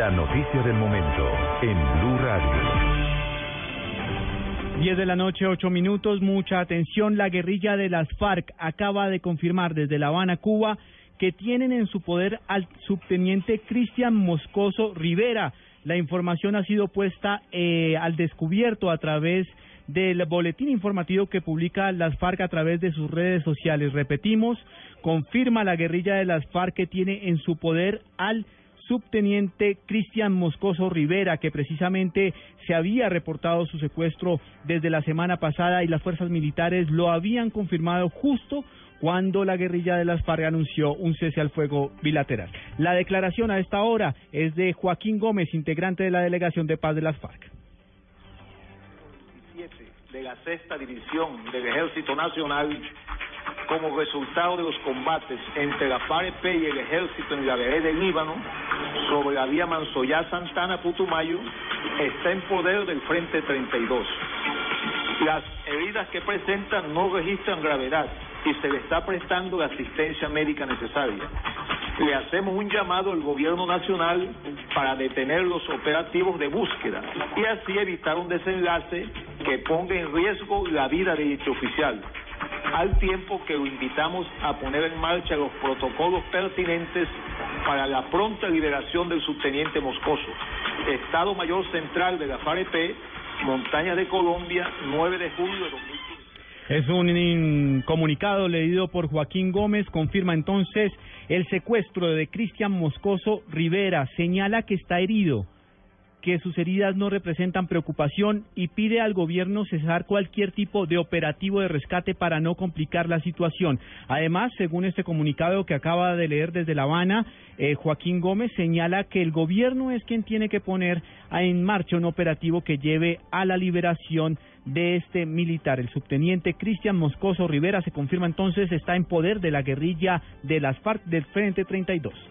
La noticia del momento en Blue Radio. 10 de la noche, 8 minutos. Mucha atención. La guerrilla de las FARC acaba de confirmar desde La Habana, Cuba, que tienen en su poder al subteniente Cristian Moscoso Rivera. La información ha sido puesta eh, al descubierto a través del boletín informativo que publica las FARC a través de sus redes sociales. Repetimos, confirma la guerrilla de las FARC que tiene en su poder al subteniente Cristian Moscoso Rivera, que precisamente se había reportado su secuestro desde la semana pasada y las fuerzas militares lo habían confirmado justo cuando la guerrilla de las FARC anunció un cese al fuego bilateral. La declaración a esta hora es de Joaquín Gómez, integrante de la delegación de paz de las FARC. de la sexta división del Ejército Nacional como resultado de los combates entre la FAREP y el ejército en la vereda del Líbano sobre la vía Mansoyá-Santana-Putumayo está en poder del Frente 32. Las heridas que presentan no registran gravedad y se le está prestando la asistencia médica necesaria. Le hacemos un llamado al gobierno nacional para detener los operativos de búsqueda y así evitar un desenlace que ponga en riesgo la vida de dicho oficial al tiempo que lo invitamos a poner en marcha los protocolos pertinentes para la pronta liberación del subteniente Moscoso. Estado Mayor Central de la FAREP, Montaña de Colombia, 9 de julio de 2015. Es un comunicado leído por Joaquín Gómez, confirma entonces el secuestro de Cristian Moscoso Rivera, señala que está herido que sus heridas no representan preocupación y pide al gobierno cesar cualquier tipo de operativo de rescate para no complicar la situación. Además, según este comunicado que acaba de leer desde La Habana, eh, Joaquín Gómez señala que el gobierno es quien tiene que poner en marcha un operativo que lleve a la liberación de este militar. El subteniente Cristian Moscoso Rivera se confirma entonces está en poder de la guerrilla de las FARC del Frente 32.